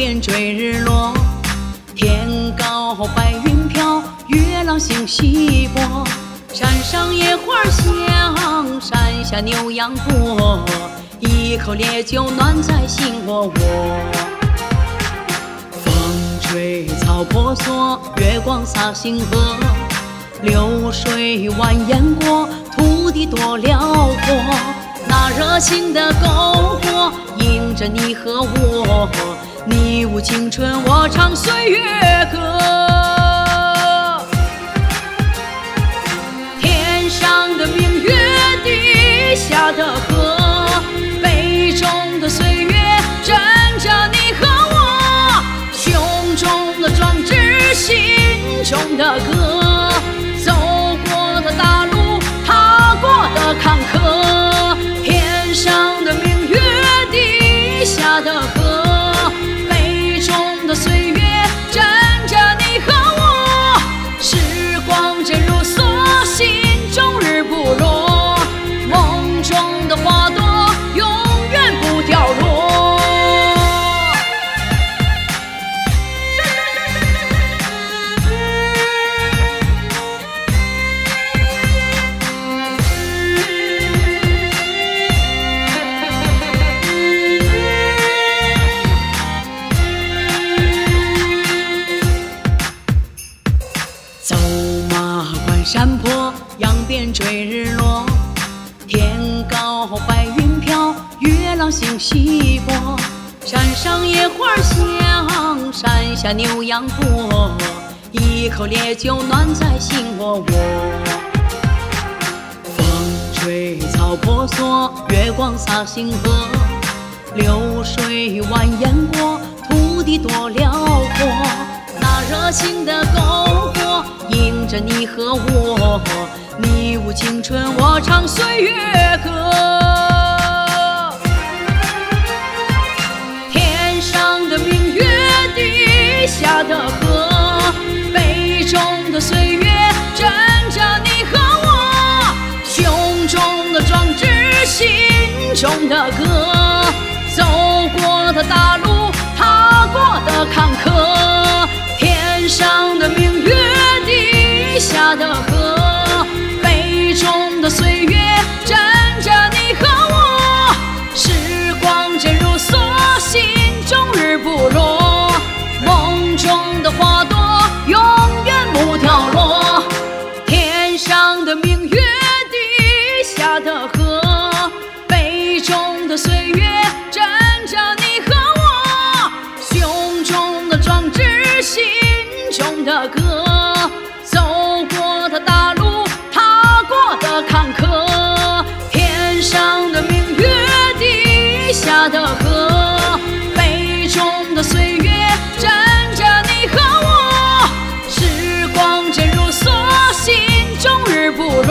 边追日落。天高白云飘，月朗星稀薄。山上野花香，山下牛羊多。一口烈酒暖在心窝窝。风吹草婆娑，月光洒星河。流水蜿蜒过，土地多辽阔。那热情的篝火，映着你和我。你舞青春，我唱岁月歌。风吹日落，天高白云飘，月朗星稀薄。山上野花香，山下牛羊多。一口烈酒暖在心窝窝。风吹草婆娑，月光洒星河。流水蜿蜒过，土地多辽阔。那热情的篝火。迎着你和我，你舞青春，我唱岁月歌。天上的明月，地下的河，杯中的岁月，枕着你和我。胸中的壮志，心中的歌，走过的大路，踏过的坎的明月，地下的河，杯中的岁月，斟着你和我，胸中的壮志，心中的歌，走过的大路，踏过的坎坷，天上的明月，地下的河，杯中的岁月。不。